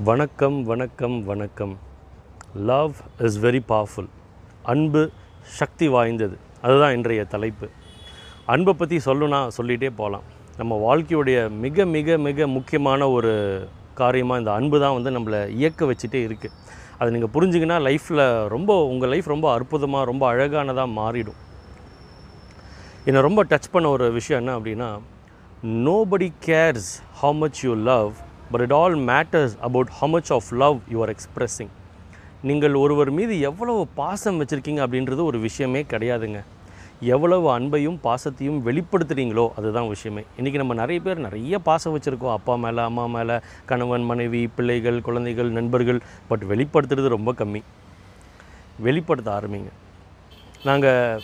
வணக்கம் வணக்கம் வணக்கம். லவ் இஸ் வெரி பவர்ஃபுல் அன்பு சக்தி வாய்ந்தது. அதுதான் இன்றைய தலைப்பு. அன்பை பற்றி சொல்லணும்னா சொல்லிகிட்டே போகலாம் நம்ம வாழ்க்கையுடைய மிக மிக மிக முக்கியமான ஒரு காரியமாக இந்த அன்பு தான் வந்து நம்மளை இயக்க வச்சுட்டே இருக்குது அதை நீங்கள் புரிஞ்சிங்கன்னா லைஃப்பில் ரொம்ப உங்கள் லைஃப் ரொம்ப அற்புதமாக ரொம்ப அழகானதாக மாறிடும். என்னை ரொம்ப டச் பண்ண ஒரு விஷயம் என்ன அப்படின்னா nobody cares how much you love but it all matters about how much of love you are expressing நீங்கள் ஒருவர் மீது எவ்வளவு பாசம் வச்சுருக்கீங்க அப்படின்றது ஒரு விஷயமே கிடையாதுங்க. எவ்வளவு அன்பையும் பாசத்தையும் வெளிப்படுத்துகிறீங்களோ அதுதான் விஷயமே. இன்றைக்கி நம்ம நிறைய பேர் நிறைய பாசம் வச்சுருக்கோம். அப்பா மேலே அம்மா மேலே கணவன் மனைவி பிள்ளைகள் குழந்தைகள் நண்பர்கள். பட் வெளிப்படுத்துறது ரொம்ப கம்மி. வெளிப்படுத்த ஆரம்பிங்க. நாங்கள்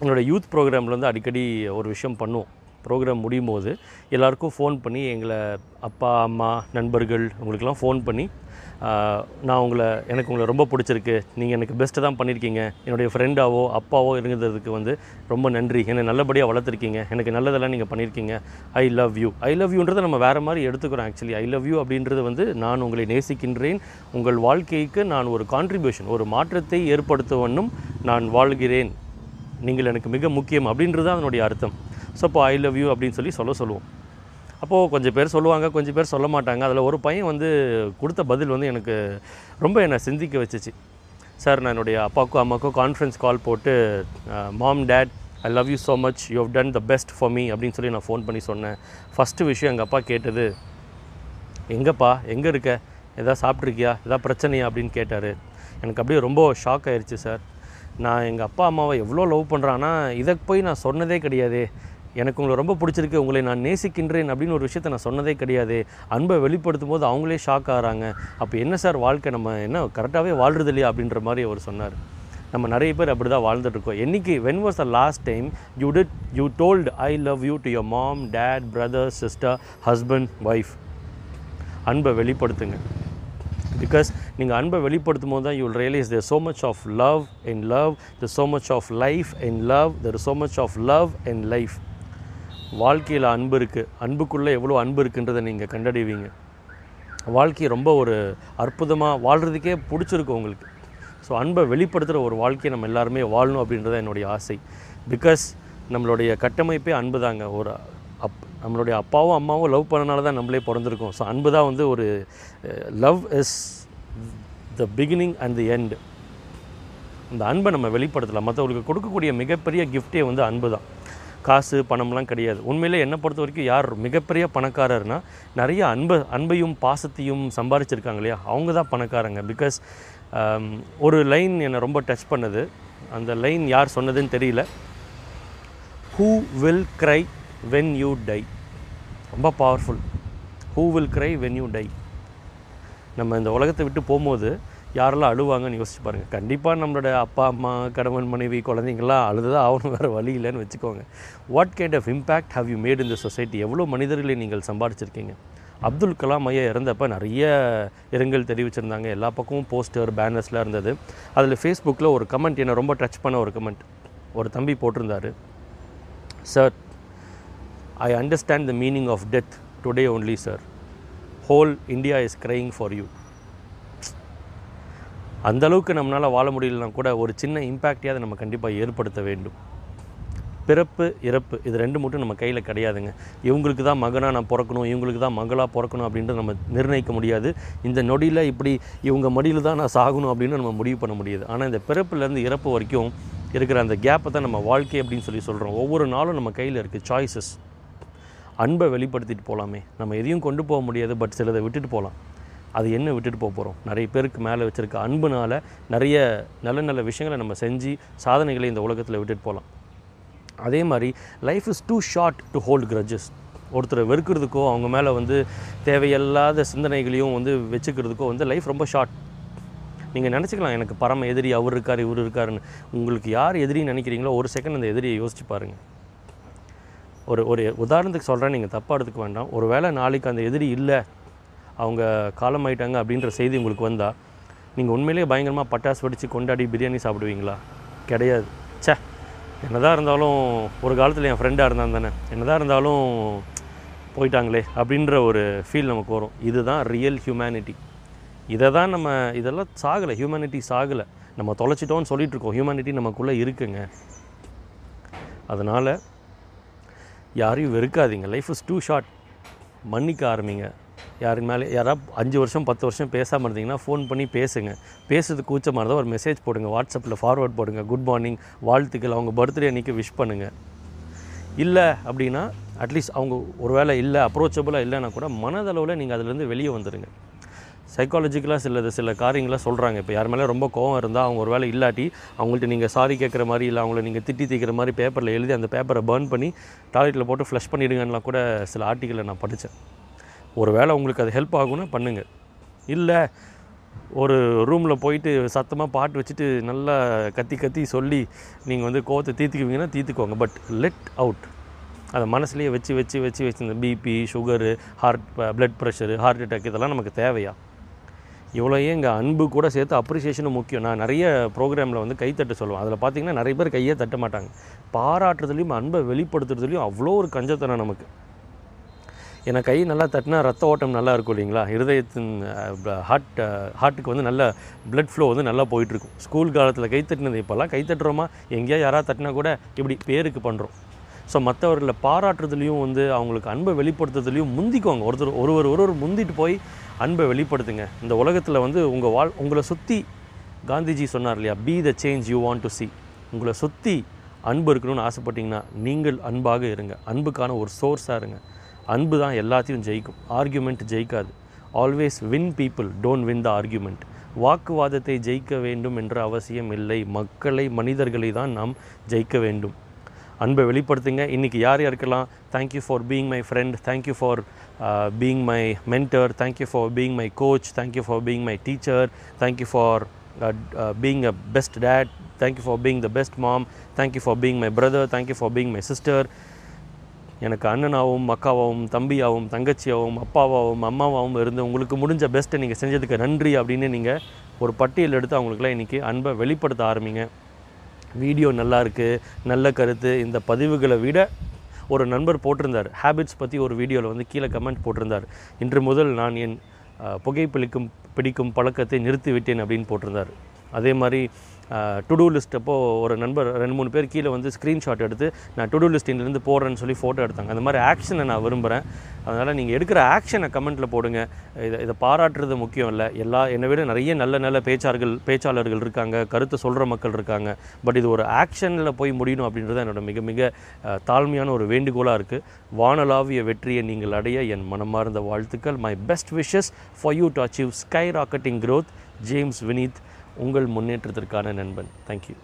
எங்களோட யூத் ப்ரோக்ராமில் வந்து அடிக்கடி ஒரு விஷயம் பண்ணுவோம். ப்ரோக்ராம் முடியும் போது எல்லாருக்கும் ஃபோன் பண்ணி எங்களை அப்பா அம்மா நண்பர்கள் உங்களுக்கெல்லாம் ஃபோன் பண்ணி நான் உங்களை எனக்கு உங்களை ரொம்ப பிடிச்சிருக்கு. நீங்கள் எனக்கு பெஸ்ட்டு தான் பண்ணியிருக்கீங்க என்னுடைய ஃப்ரெண்டாவோ அப்பாவோ இருந்ததுக்கு வந்து ரொம்ப நன்றி. என்னை நல்லபடியாக வளர்த்துருக்கீங்க. எனக்கு நல்லதெல்லாம் நீங்கள் பண்ணியிருக்கீங்க I love you I love யூன்றதை நம்ம வேறு மாதிரி எடுத்துக்கிறோம் ஆக்சுவலி ஐ லவ் யூ அப்படின்றது வந்து நான் உங்களை நேசிக்கின்றேன். உங்கள் வாழ்க்கைக்கு நான் ஒரு கான்ட்ரிபியூஷன் ஒரு மாற்றத்தை ஏற்படுத்துவனும் நான் வாழ்கிறேன். நீங்கள் எனக்கு மிக முக்கியம் அப்படின்றது தான் அதனுடைய அர்த்தம். ஸோ இப்போ ஐ லவ் யூ அப்படின்னு சொல்லி சொல்ல சொல்லுவோம். அப்போது கொஞ்சம் பேர் சொல்லுவாங்க கொஞ்சம் பேர் சொல்ல மாட்டாங்க. அதில் ஒரு பையன் வந்து கொடுத்த பதில் வந்து எனக்கு ரொம்ப என்னை சிந்திக்க வச்சுச்சு. சார் நான் என்னுடைய அப்பாவுக்கும் அம்மாவுக்கும் கான்ஃபரன்ஸ் கால் போட்டு mom dad I love you so much you have done the best for me அப்படின்னு சொல்லி நான் ஃபோன் பண்ணி சொன்னேன். ஃபஸ்ட்டு விஷயம் எங்கள் அப்பா கேட்டது எங்கப்பா? எங்கே இருக்க? எதாவது சாப்பிட்ருக்கியா எதாவது பிரச்சனையா? அப்படின்னு கேட்டார். எனக்கு அப்படியே ரொம்ப ஷாக் ஆயிடுச்சு சார். நான் எங்கள் அப்பா அம்மாவை எவ்வளோ லவ் பண்ணுறான்னா இதை போய் நான் சொன்னதே கிடையாது. எனக்கு உங்களை ரொம்ப பிடிச்சிருக்கு உங்களை நான் நேசிக்கின்றேன் அப்படின்னு ஒரு விஷயத்தை நான் சொன்னதே கிடையாது. அன்பை வெளிப்படுத்தும் போது அவங்களே ஷாக் ஆகிறாங்க. அப்போ என்ன சார் வாழ்க்கை? நம்ம என்ன கரெக்டாகவே வாழ்றது இல்லையா அப்படின்ற மாதிரி அவர் சொன்னார். நம்ம நிறைய பேர் அப்படி தான் வாழ்ந்துட்டுருக்கோம் இருக்கோம் when was the last time you did you told I love you to your mom dad brother sister husband wife அன்பை வெளிப்படுத்துங்க. பிகாஸ் நீங்கள் அன்பை வெளிப்படுத்தும் போது தான் you will realise there so much of love in love there's so much of life in love there so much of love and life வாழ்க்கையில் அன்பு இருக்குது அன்புக்குள்ளே எவ்வளோ அன்பு இருக்குன்றதை நீங்கள் கண்டடைவீங்க. வாழ்க்கை ரொம்ப ஒரு அற்புதமாக வாழ்கிறதுக்கே பிடிச்சிருக்கும் உங்களுக்கு. ஸோ அன்பை வெளிப்படுத்துகிற ஒரு வாழ்க்கையை நம்ம எல்லாருமே வாழணும் அப்படின்றது என்னுடைய ஆசை. பிகாஸ் நம்மளுடைய கட்டமைப்பே அன்பு தாங்க ஒரு அப் நம்மளுடைய அப்பாவும் அம்மாவும் லவ் பண்ணனால தான் நம்மளே பிறந்திருக்கோம். ஸோ அன்பு தான் வந்து ஒரு love is the beginning and the end இந்த அன்பை நம்ம வெளிப்படுத்தலாம். மற்றவங்களுக்கு கொடுக்கக்கூடிய மிகப்பெரிய கிஃப்டே வந்து அன்பு தான் காசு பணம்லாம் கிடையாது. உண்மையில் என்னை பொறுத்த வரைக்கும் யார் மிகப்பெரிய பணக்காரர்னா நிறைய அன்பு அன்பையும் பாசத்தையும் சம்பாரிச்சிருக்காங்க இல்லையா? அவங்க தான் பணக்காரங்க. பிகாஸ் um, ஒரு லைன் என்னை ரொம்ப டச் பண்ணுது. அந்த லைன் யார் சொன்னதுன்னு தெரியல. Who will cry when you die ரொம்ப powerful who will cry when you die நம்ம இந்த உலகத்தை விட்டு போகும்போது யாரெல்லாம் அழுவாங்கன்னு யோசிச்சு பாருங்கள் கண்டிப்பாக நம்மளோட அப்பா அம்மா கணவன் மனைவி குழந்தைங்கள்லாம் அழுதுதான் ஆகணும் வேறு வழி இல்லைன்னு வச்சுக்கோங்க. What kind of impact have you made இந்த சொசைட்டி எவ்வளோ மனிதர்களை நீங்கள் சம்பாதிச்சிருக்கீங்க அப்துல் கலாம் ஐயா இறந்தப்போ நிறைய இரங்கல் தெரிவிச்சிருந்தாங்க. எல்லா பக்கமும் போஸ்டர் பேனர்ஸ்லாம் இருந்தது. அதில் ஃபேஸ்புக்கில் ஒரு கமெண்ட் என்னை ரொம்ப டச் பண்ண ஒரு கமெண்ட் ஒரு தம்பி போட்டிருந்தாரு. Sir I understand the meaning of death today only sir whole India is crying for you அந்தளவுக்கு நம்மளால் வாழ முடியலனா கூட ஒரு சின்ன இம்பேக்டையாவது நம்ம கண்டிப்பாக ஏற்படுத்த வேண்டும். பிறப்பு இறப்பு இது ரெண்டு மட்டும் நம்ம கையில் கிடையாதுங்க. இவங்களுக்கு தான் மகனாக நான் பிறக்கணும் இவங்களுக்கு தான் மகளாக பிறக்கணும் அப்படின்ட்டு நம்ம நிர்ணயிக்க முடியாது. இந்த நொடியில் இப்படி இவங்க மடியில் தான் நான் சாகணும் அப்படின்னு நம்ம முடிவு பண்ண முடியாது. ஆனால் இந்த பிறப்புலேருந்து இறப்பு வரைக்கும் இருக்கிற அந்த கேப்பை தான் நம்ம வாழ்க்கை அப்படின்னு சொல்லி சொல்கிறோம் ஒவ்வொரு நாளும் நம்ம கையில் இருக்குது சாய்ஸஸ் அன்பை வெளிப்படுத்திட்டு போகலாமே நம்ம எதையும் கொண்டு போக முடியாது பட் சிலதை விட்டுட்டு போகலாம். அது என்ன விட்டுட்டு போக போகிறோம் நிறைய பேருக்கு மேலே வச்சுருக்க அன்புனால் நிறைய நல்ல நல்ல விஷயங்களை நம்ம செஞ்சு சாதனைகளை இந்த உலகத்தில் விட்டுட்டு போகலாம் அதே மாதிரி life is too short to hold grudges ஒருத்தரை வெறுக்கிறதுக்கோ அவங்க மேலே வந்து தேவையில்லாத சிந்தனைகளையும் வந்து வச்சுக்கிறதுக்கோ வந்து லைஃப் ரொம்ப ஷார்ட் நீங்கள் நினச்சிக்கலாம் எனக்கு பரம எதிரி அவர் இருக்கார் இவர் இருக்காருன்னு. உங்களுக்கு யார் எதிரின்னு நினைக்கிறீங்களோ ஒரு செகண்ட் அந்த எதிரியை யோசிச்சு பாருங்கள் ஒரு ஒரு உதாரணத்துக்கு சொல்கிறேன் நீங்கள் தப்பாக எடுத்துக்க வேண்டாம். ஒரு வேளை நாளைக்கு அந்த எதிரி இல்லை அவங்க காலமாயிட்டாங்க அப்படின்ற செய்தி உங்களுக்கு வந்தால் நீங்கள் உண்மையிலேயே பயங்கரமாக பட்டாசு வெடித்து கொண்டாடி பிரியாணி சாப்பிடுவீங்களா? கிடையாது. சே என்னதான் இருந்தாலும் ஒரு காலத்தில் என் ஃப்ரெண்டாக இருந்தான் தானே. என்னதான் இருந்தாலும் போயிட்டாங்களே அப்படின்ற ஒரு ஃபீல் நமக்கு வரும். இதுதான் ரியல் ஹியூமனிட்டி இதை தான் நம்ம இதெல்லாம் சாகலை. ஹியூமனிட்டி சாகலை. நம்ம தொலைச்சிட்டோம்னு சொல்லிகிட்டு இருக்கோம். ஹியூமனிட்டி நமக்குள்ளே இருக்குங்க. அதனால் யாரையும் வெறுக்காதீங்க. லைஃப் இஸ் டூ ஷார்ட் மன்னிக்க ஆரம்பிங்க. யாருக்கு மேலே யாராவது அஞ்சு வருஷம் பத்து வருஷம் பேசாமல் இருந்தீங்கன்னா ஃபோன் பண்ணி பேசுங்க. பேசுறது கூச்சமாக இருந்தால் ஒரு மெசேஜ் போடுங்க. வாட்ஸ்அப்பில் ஃபார்வர்ட் போடுங்க. குட் மார்னிங் வாழ்த்துக்கள். அவங்க பர்த்டே அன்றைக்கி விஷ் பண்ணுங்கள் இல்லை அப்படின்னா அட்லீஸ்ட் அவங்க ஒரு வேளை இல்லை அப்ரோச்சபிளாக இல்லைன்னா கூட மனதளவில் நீங்கள் அதிலேருந்து வெளியே வந்துடுங்க சைக்காலஜிக்கலாக சில சில காரியங்களாக சொல்கிறாங்க இப்போ யார் மேலே ரொம்ப கோவம் இருந்தால் அவங்க ஒரு வேளை இல்லாட்டி அவங்கள்ட்ட நீங்கள் சாரி கேட்குற மாதிரி இல்லை அவங்கள நீங்கள் திட்டி தீக்கிற மாதிரி பேப்பரில் எழுதி அந்த பேப்பரை பர்ன் பண்ணி டாய்லெட்டில் போட்டு ஃப்ளஷ் பண்ணிவிடுங்கன்னா கூட சில ஆர்டிக்கலை நான் படித்தேன் ஒரு வேளை உங்களுக்கு அது ஹெல்ப் ஆகும்னா பண்ணுங்கள் இல்லை ஒரு ரூமில் போயிட்டு சத்தமாக பாட்டு வச்சுட்டு நல்லா கத்தி கத்தி சொல்லி நீங்கள் வந்து கோவத்தை தீர்த்துக்குவீங்கன்னா தீர்த்துக்கோங்க. பட் லெட் அவுட் அதை மனசுலேயே வச்சு வச்சு வச்சு வச்சு இந்த BP sugar heart blood pressure heart attack இதெல்லாம் நமக்கு தேவையா? இவ்வளோ இங்கே அன்பு கூட சேர்த்து அப்ரிசியேஷனும் முக்கியம். நான் நிறைய ப்ரோக்ராமில் வந்து கைத்தட்ட சொல்லுவேன். அதில் பார்த்தீங்கன்னா நிறைய பேர் கையே தட்ட மாட்டாங்க. பாராட்டுறதுலையும் அன்பை வெளிப்படுத்துறதுலையும் அவ்வளோ ஒரு கஞ்சத்தனம் நமக்கு. ஏன்னா கை நல்லா தட்டினா ரத்த ஓட்டம் நல்லா இருக்கும் இல்லைங்களா? இருதயத்தின் ஹார்ட் ஹார்ட்டுக்கு வந்து நல்ல பிளட் ஃப்ளோ வந்து நல்லா போயிட்டுருக்கும். ஸ்கூல் காலத்தில் கை தட்டினது இப்போல்லாம் கை தட்டுறோமா? எங்கேயா யாராவது தட்டினா கூட இப்படி பேருக்கு பண்ணுறோம் ஸோ மற்றவர்களை பாராட்டுறதுலையும் வந்து அவங்களுக்கு அன்பை வெளிப்படுத்துறதுலையும் முந்திக்குவாங்க. ஒருத்தர் ஒருவர் ஒருவர் முந்திட்டு போய் அன்பை வெளிப்படுத்துங்க. இந்த உலகத்தில் வந்து உங்கள் வாழ் உங்களை சுற்றி காந்திஜி சொன்னார் இல்லையா? Be the change you want to see உங்களை சுற்றி அன்பு இருக்கணும்னு ஆசைப்பட்டீங்கன்னா நீங்கள் அன்பாக இருங்க. அன்புக்கான ஒரு சோர்ஸாக இருங்க. அன்பு தான் எல்லாத்தையும் ஜெயிக்கும். Argument ஜெயிக்காது. Always win people don't win the argument வாக்குவாதத்தை ஜெயிக்க வேண்டும் என்ற அவசியம் இல்லை. மக்களை மனிதர்களை தான் நாம் ஜெயிக்க வேண்டும். அன்பை வெளிப்படுத்துங்க. இன்றைக்கி யார் யாருக்கெல்லாம் thank you for being my friend thank you for being my mentor thank you for being my coach thank you for being my teacher thank you for being a best dad thank you for being the best mom thank you for being my brother thank you for being my sister எனக்கு அண்ணனாகவும் அக்காவாகவும் தம்பியாகவும் தங்கச்சியாகவும் அப்பாவாகவும் அம்மாவாகவும் இருந்து உங்களுக்கு முடிஞ்ச பெஸ்ட்டை நீங்கள் செஞ்சதுக்கு நன்றி அப்படின்னு நீங்கள் ஒரு பட்டியல் எடுத்து அவங்களுக்குலாம் இன்றைக்கி அன்பை வெளிப்படுத்த ஆரம்பிங்க. வீடியோ நல்லா இருக்குது நல்ல கருத்து. இந்த பதிவுகளை விட ஒரு நண்பர் போட்டிருந்தார். ஹேபிட்ஸ் பற்றி ஒரு வீடியோவில் வந்து கீழே கமெண்ட் போட்டிருந்தார். இன்று முதல் நான் என் புகைப்பிடிக்கும் பிடிக்கும் பழக்கத்தை நிறுத்திவிட்டேன் அப்படின்னு போட்டிருந்தார். அதே மாதிரி டு டூ லிஸ்ட் அப்போது ஒரு நண்பர் ரெண்டு மூணு பேர் கீழே வந்து ஸ்க்ரீன்ஷாட் எடுத்து நான் டு டூ லிஸ்ட்லேருந்து போடுறேன்னு சொல்லி ஃபோட்டோ எடுத்தாங்க. அந்த மாதிரி ஆக்ஷனை நான் விரும்புகிறேன் அதனால் நீங்கள் எடுக்கிற ஆக்ஷனை கமெண்ட்டில் போடுங்க. இதை இதை பாராட்டுறது முக்கியம் இல்லை. எல்லா என்னை விட நிறைய நல்ல நல்ல பேச்சாளர்கள் பேச்சாளர்கள் இருக்காங்க கருத்தை சொல்கிற மக்கள் இருக்காங்க. பட் இது ஒரு ஆக்ஷனில் போய் முடியணும் அப்படின்றது என்னோட மிக மிக தாழ்மையான ஒரு வேண்டுகோளாக இருக்குது வானலாவிய வெற்றியை நீங்கள் அடைய என் மனமார்ந்த வாழ்த்துக்கள். My best wishes for you to achieve sky rocketing growth James Vineeth உங்கள் முன்னேற்றத்திற்கான நண்பன். தேங்க்யூ